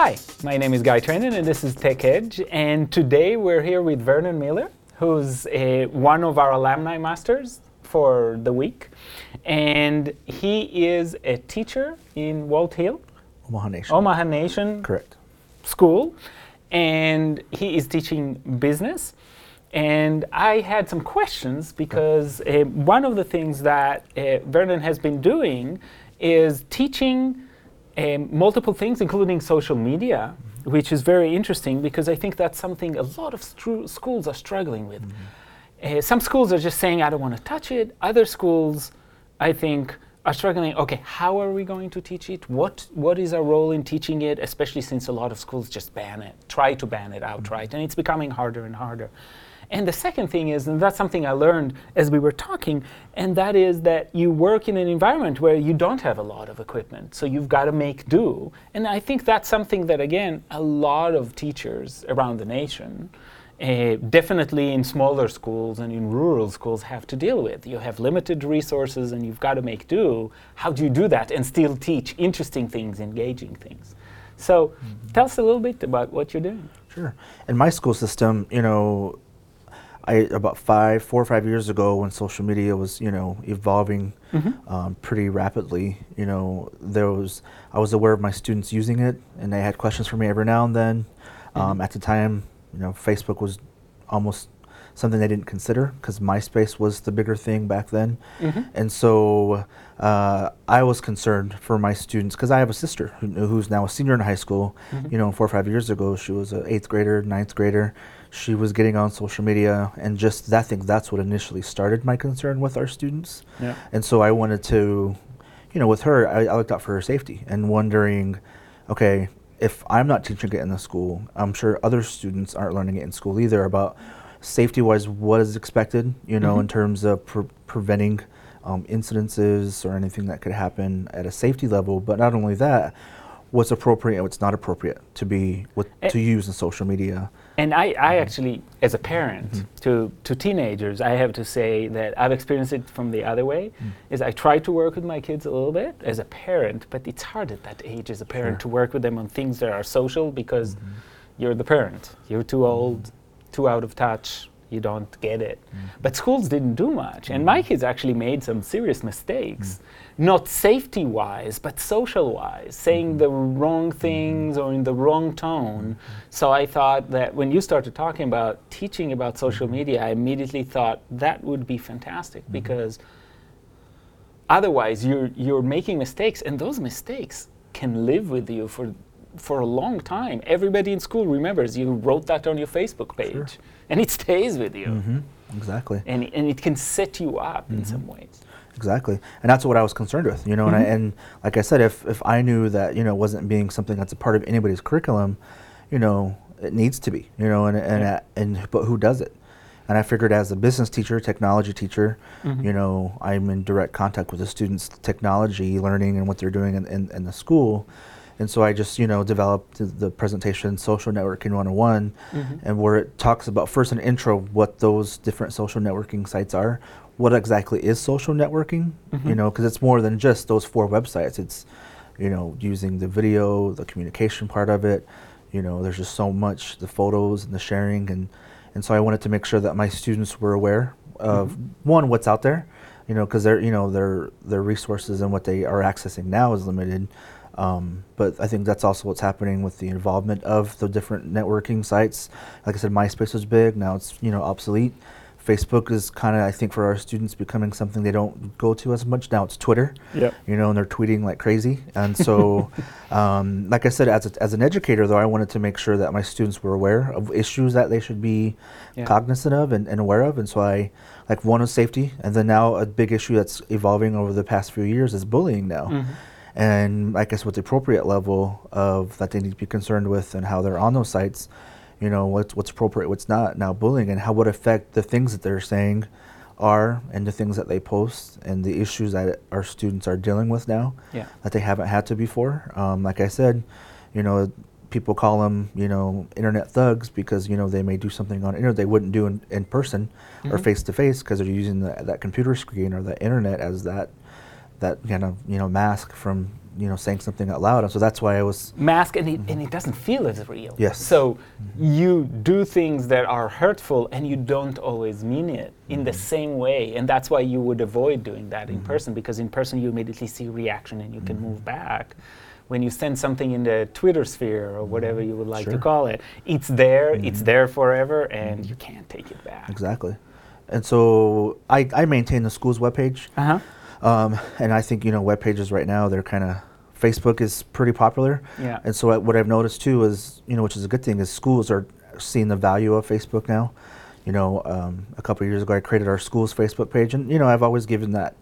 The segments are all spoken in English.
Hi, my name is Guy Trainin and this is Tech Edge. And today we're here with Vernon Miller, who's a, one of our alumni masters for the week. And he is a teacher in Walthill, Omaha Nation. Omaha Nation Correct. School. And he is teaching business. And I had some questions because uh, one of the things that uh, Vernon has been doing is teaching um, multiple things, including social media, which is very interesting because I think that's something a lot of stru- schools are struggling with. Uh, some schools are just saying, I don't want to touch it. Other schools, I think, are struggling. Okay, how are we going to teach it? What What is our role in teaching it? Especially since a lot of schools just ban it, try to ban it outright, and it's becoming harder and harder. And the second thing is, and that's something I learned as we were talking, and that is that you work in an environment where you don't have a lot of equipment, so you've got to make do. And I think that's something that, again, a lot of teachers around the nation, uh, definitely in smaller schools and in rural schools, have to deal with. You have limited resources and you've got to make do. How do you do that and still teach interesting things, engaging things? So mm-hmm. tell us a little bit about what you're doing. Sure. In my school system, you know, I about five, four or five years ago, when social media was, you know, evolving mm-hmm. um, pretty rapidly, you know, there was I was aware of my students using it, and they had questions for me every now and then. Mm-hmm. Um, at the time, you know, Facebook was almost something they didn't consider because MySpace was the bigger thing back then. Mm-hmm. And so uh, I was concerned for my students because I have a sister who, who's now a senior in high school. Mm-hmm. You know, four or five years ago, she was an eighth grader, ninth grader she was getting on social media and just that thing that's what initially started my concern with our students yeah. and so i wanted to you know with her I, I, looked out for her safety and wondering okay if i'm not teaching it in the school i'm sure other students aren't learning it in school either about safety wise what is expected you know mm-hmm. in terms of pre- preventing um, incidences or anything that could happen at a safety level but not only that what's appropriate and what's not appropriate to be eh. to use in social media and I, I mm-hmm. actually, as a parent mm-hmm. to, to teenagers, I have to say that I've experienced it from the other way. Mm. Is I try to work with my kids a little bit as a parent, but it's hard at that age as a parent sure. to work with them on things that are social because mm-hmm. you're the parent. You're too old. Too out of touch, you don't get it. Mm. But schools didn't do much. And my kids actually made some serious mistakes, mm. not safety wise, but social wise, saying mm-hmm. the wrong things or in the wrong tone. Mm-hmm. So I thought that when you started talking about teaching about social mm-hmm. media, I immediately thought that would be fantastic because otherwise you're, you're making mistakes, and those mistakes can live with you for for a long time. Everybody in school remembers you wrote that on your Facebook page, sure. and it stays with you. Mm-hmm. Exactly. And, and it can set you up mm-hmm. in some ways. Exactly, and that's what I was concerned with, you know. Mm-hmm. And, I, and like I said, if if I knew that you know wasn't being something that's a part of anybody's curriculum, you know, it needs to be, you know, and and yeah. and but who does it? And I figured as a business teacher, technology teacher, mm-hmm. you know, I'm in direct contact with the students' technology learning and what they're doing in, in, in the school. And so I just, you know, developed the presentation Social Networking 101, mm-hmm. and where it talks about first an intro what those different social networking sites are, what exactly is social networking, mm-hmm. you know, because it's more than just those four websites. It's, you know, using the video, the communication part of it. You know, there's just so much, the photos and the sharing, and and so I wanted to make sure that my students were aware of mm-hmm. one what's out there, you know, because their you know their their resources and what they are accessing now is limited. Um, but I think that's also what's happening with the involvement of the different networking sites. Like I said, MySpace was big. Now it's you know obsolete. Facebook is kind of I think for our students becoming something they don't go to as much now. It's Twitter. Yep. You know, and they're tweeting like crazy. And so, um, like I said, as a, as an educator though, I wanted to make sure that my students were aware of issues that they should be yeah. cognizant of and, and aware of. And so I like one was safety, and then now a big issue that's evolving over the past few years is bullying now. Mm-hmm and I guess what the appropriate level of that they need to be concerned with and how they're on those sites, you know, what's what's appropriate, what's not. Now bullying and how would affect the things that they're saying are and the things that they post and the issues that our students are dealing with now yeah. that they haven't had to before. Um, like I said, you know, people call them, you know, internet thugs because you know they may do something on internet they wouldn't do in, in person mm-hmm. or face to face because they're using the, that computer screen or the internet as that that kind of you know mask from you know saying something out loud. And so that's why i was mask and it, mm-hmm. and it doesn't feel as real. Yes. so mm-hmm. you do things that are hurtful and you don't always mean it in the mm-hmm. same way. And that's why you would avoid doing that in person because in person you immediately see reaction and you can move back. When you send something in the twitter sphere or whatever you would like to call it it's there it's there forever and you can't take it back. Exactly. And so i i maintain the school's webpage. Uh-huh Um, and I think you know web pages right now they're kind of Facebook is pretty popular. Yeah. And so I, what I've noticed too is you know which is a good thing is schools are seeing the value of Facebook now. You know, um, a couple of years ago I created our school's Facebook page, and you know I've always given that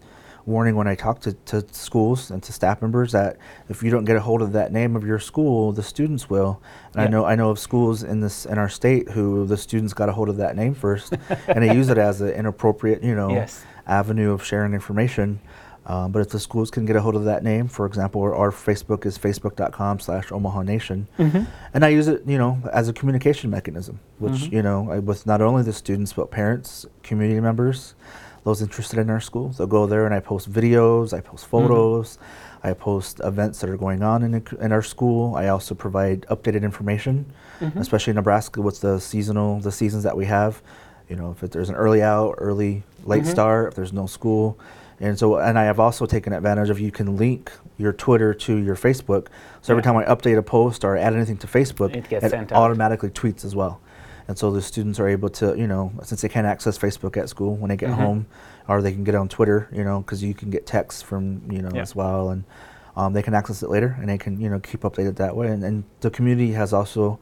warning when I talk to, to schools and to staff members that if you don't get a hold of that name of your school, the students will. And I know I know of schools in this in our state who the students got a hold of that name first, and they use it as an inappropriate you know Yes. Avenue of sharing information. Um, but if the schools can get a hold of that name, for example, our, our Facebook is facebook.com slash Omaha Nation. Mm-hmm. And I use it, you know, as a communication mechanism, which, mm-hmm. you know, I, with not only the students, but parents, community members, those interested in our school. They'll go there and I post videos, I post mm-hmm. photos, I post events that are going on in, in our school. I also provide updated information, especially in Nebraska with the seasonal, the seasons that we have. You know, if it, there's an early out, early, late start, if there's no school. And so, and I have also taken advantage of you can link your Twitter to your Facebook. So every time I update a post or add anything to Facebook, It gets sent out. automatically tweets as well. And so the students are able to, you know, since they can't access Facebook at school when they get Mhm. home, or they can get on Twitter, you know, because you can get texts from, you know, Yeah. as well, and um, they can access it later, and they can, you know, keep updated that way. And, and the community has also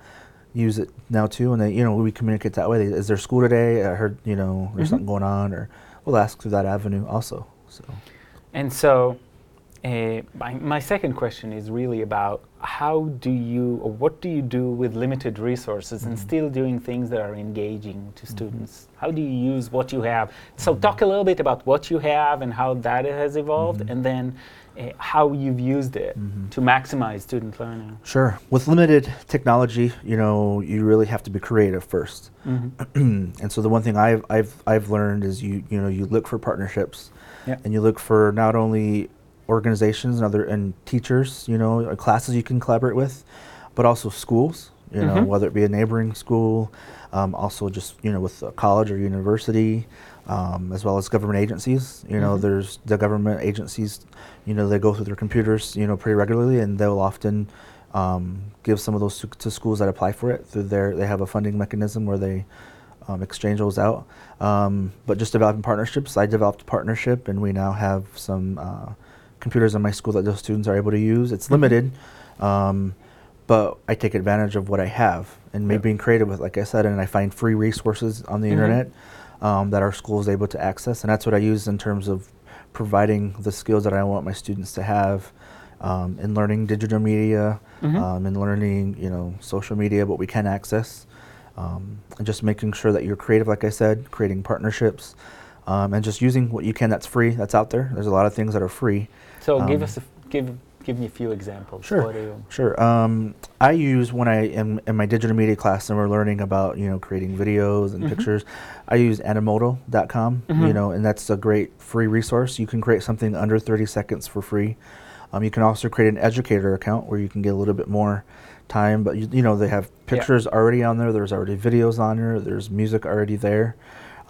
used it now too, and they, you know, we communicate that way. Is there school today? I heard, you know, there's Mhm. something going on, or we'll ask through that avenue also. So. And so, uh, my, my second question is really about how do you, or what do you do with limited resources and still doing things that are engaging to students? How do you use what you have? So, talk a little bit about what you have and how that has evolved, and then uh, how you've used it to maximize student learning. Sure. With limited technology, you know, you really have to be creative 1st and so the one thing I've I've I've learned is you you know you look for partnerships, Yeah. and you look for not only organizations and other and teachers, you know, or classes you can collaborate with, but also schools. You know, Mhm. whether it be a neighboring school, um, also just you know with a college or university, um, as well as government agencies. You know, Mhm. there's the government agencies. You know, they go through their computers, you know, pretty regularly, and they'll often um, give some of those to, to schools that apply for it through their. They have a funding mechanism where they um, exchange those out. Um, but just developing partnerships, I developed a partnership, and we now have some uh, computers in my school that those students are able to use. It's limited, um, but I take advantage of what I have, and maybe Yeah. being creative with, like I said, and I find free resources on the Mhm. internet um, that our school is able to access, and that's what I use in terms of providing the skills that I want my students to have. Um, in learning digital media, Mhm. um, in learning, you know, social media, what we can access, um, and just making sure that you're creative, like I said, creating partnerships, um, and just using what you can that's free, that's out there. There's a lot of things that are free. So, give Um, us a, give give me a few examples. Sure. You, Sure. Um, I use when I am in my digital media class and we're learning about you know creating videos and Mhm. pictures. I use Animoto.com. You Mhm. know, and that's a great free resource. You can create something under 30 seconds for free. Um, you can also create an educator account where you can get a little bit more time. But you, you know they have pictures already on there. There's already videos on there. There's music already there.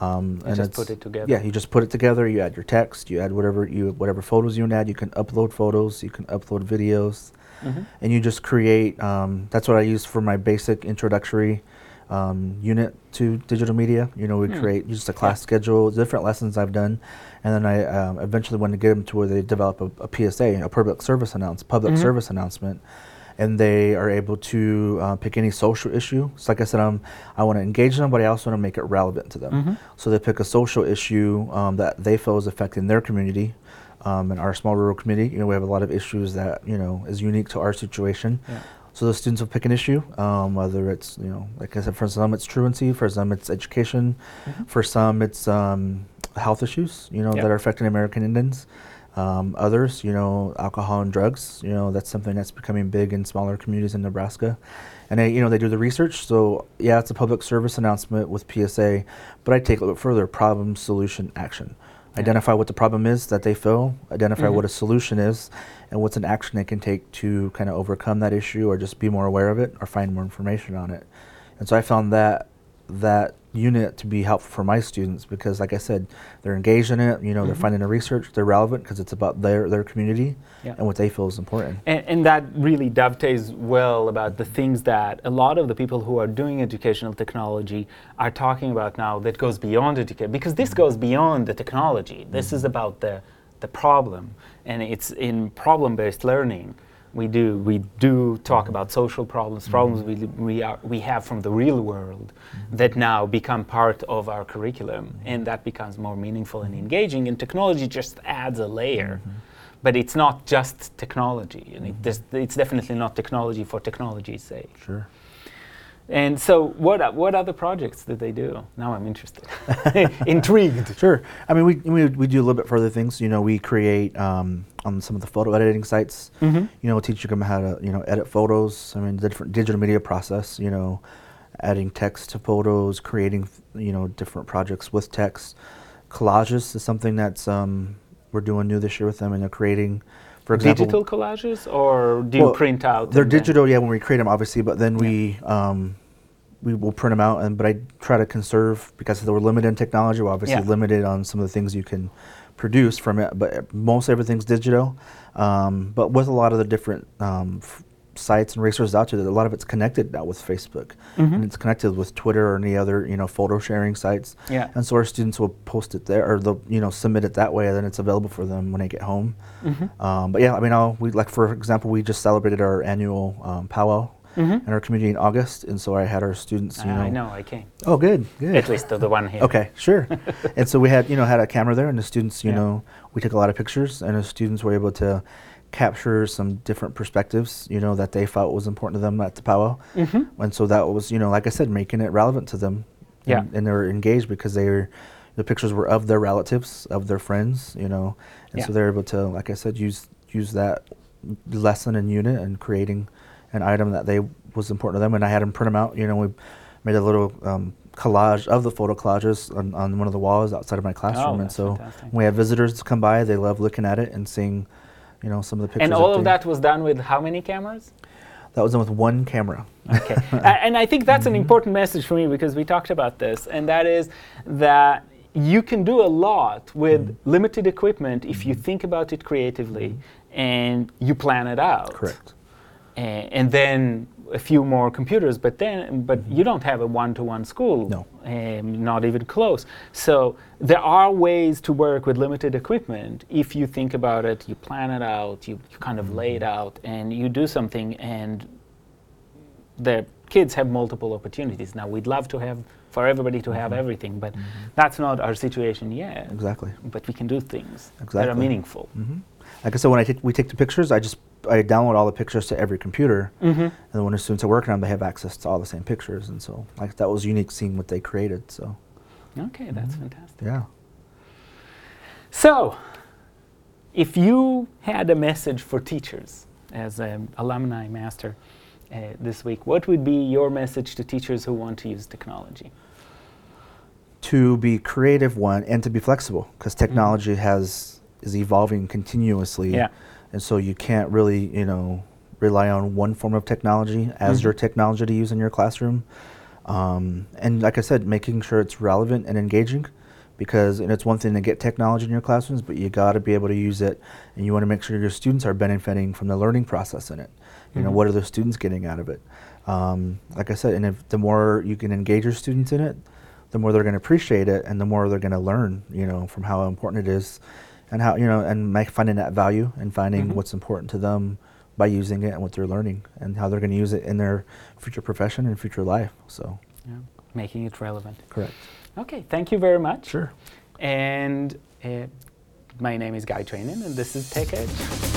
Um, You just put it together. Yeah, you just put it together. You add your text. You add whatever you whatever photos you want to add. You can upload photos. You can upload videos Mhm. and you just create. Um, that's what I use for my basic introductory um, unit to digital media. You know, we Hmm. create just a class schedule, different lessons I've done, and then I um, eventually want to get them to where they develop a, a PSA, a public service announce, public Mhm. service announcement, and they are able to uh, pick any social issue. So, like I said, um, I want to engage them, but I also want to make it relevant to them. Mhm. So they pick a social issue um, that they feel is affecting their community. Um, in our small rural community, you know, we have a lot of issues that you know is unique to our situation. Yeah. So the students will pick an issue, um, whether it's you know, like I said, for some it's truancy, for some it's education, Mhm. for some it's um, health issues, you know, Yeah. that are affecting American Indians. Um, others, you know, alcohol and drugs, you know, that's something that's becoming big in smaller communities in Nebraska. And they, you know, they do the research. So yeah, it's a public service announcement with PSA, but I take it a little bit further: problem, solution, action. identify what the problem is that they feel, identify Mhm. what a solution is, and what's an action they can take to kind of overcome that issue or just be more aware of it or find more information on it. And so I found that that unit to be helpful for my students because like I said, they're engaged in it, you know, they're Mhm. finding the research, they're relevant because it's about their their community Yeah. and what they feel is important. And, and that really dovetails well about the things that a lot of the people who are doing educational technology are talking about now that goes beyond education because this goes beyond the technology. This is about the, the problem and it's in problem-based learning. We do, we do talk about social problems, problems mm-hmm. we, we, are, we have from the real world mm-hmm. that now become part of our curriculum and that becomes more meaningful and mm-hmm. engaging and technology just adds a layer. But it's not just technology, and it, it's definitely not technology for technology's sake. Sure. And so, what what other projects did they do? Now I'm interested, intrigued. Sure. I mean, we, we, we do a little bit further things. You know, we create um, on some of the photo editing sites. Mhm. You know, teach them how to you know edit photos. I mean, the different digital media process. You know, adding text to photos, creating you know different projects with text. Collages is something that's um, we're doing new this year with them, and they're creating, for example, Digital collages, or do you print out? They're digital, yeah, when we create them, obviously, but then we um, we will print them out. And but I try to conserve because they were limited in technology. We're obviously Yeah. limited on some of the things you can produce from it. But most everything's digital. Um, but with a lot of the different um, f- sites and resources out there, that a lot of it's connected now with Facebook, Mhm. and it's connected with Twitter or any other you know photo sharing sites. Yeah. And so our students will post it there, or they'll you know submit it that way, and then it's available for them when they get home. Mhm. Um, but yeah, I mean, I'll, we like for example, we just celebrated our annual um, powwow Mhm. in our community in August, and so I had our students, you know. I know I came. Oh, good, good. At least the, the one here. Okay, sure. and so we had, you know, had a camera there, and the students, you Yeah. know, we took a lot of pictures, and the students were able to capture some different perspectives, you know, that they felt was important to them at the powwow. Mhm. And so that was, you know, like I said, making it relevant to them. Yeah. And, and they were engaged because they were, the pictures were of their relatives, of their friends, you know, and Yeah. so they're able to, like I said, use use that lesson and unit and creating an item that they was important to them. And I had them print them out. You know, we made a little um, collage of the photo collages on, on one of the walls outside of my classroom. and Oh, that's so fantastic. when we have visitors come by, they love looking at it and seeing, you know, some of the pictures. And all of that was done with how many cameras? that was done with one camera. Okay. And I think that's an Mm-hmm. important message for me because we talked about this, and that is that you can do a lot with Mm-hmm. limited equipment if you think about it creatively and you plan it out. Correct. A- and then a few more computers, but then but you don't have a one-to-one school. No. Um, not even close. So there are ways to work with limited equipment if you think about it, you plan it out, you, you kind of lay it out, and you do something, and the kids have multiple opportunities. Now we'd love to have for everybody to have everything, but that's not our situation yet. Exactly. But we can do things that are Exactly. meaningful. hmm Like I said, when I take, we take the pictures, I just I download all the pictures to every computer, Mm-hmm. and then when the students are working on, them, they have access to all the same pictures, and so like that was unique seeing what they created. So Okay, that's fantastic. yeah, So, if you had a message for teachers as an alumni master uh, this week, what would be your message to teachers who want to use technology? to be creative one and to be flexible because technology has is evolving continuously, Yeah. And so you can't really you know rely on one form of technology as Mhm. your technology to use in your classroom. Um, and like I said, making sure it's relevant and engaging, because and it's one thing to get technology in your classrooms, but you got to be able to use it, and you want to make sure your students are benefiting from the learning process in it. You know, Mhm. what are the students getting out of it? Um, like I said, and if the more you can engage your students in it, the more they're going to appreciate it, and the more they're going to learn. You know, from how important it is, and how you know, and make, finding that value and finding Mhm. what's important to them by using it and what they're learning and how they're going to use it in their future profession and future life. So, Yeah. Making it relevant. correct. Okay, thank you very much. Sure. And uh, my name is Guy Trainin, and this is Tech Edge.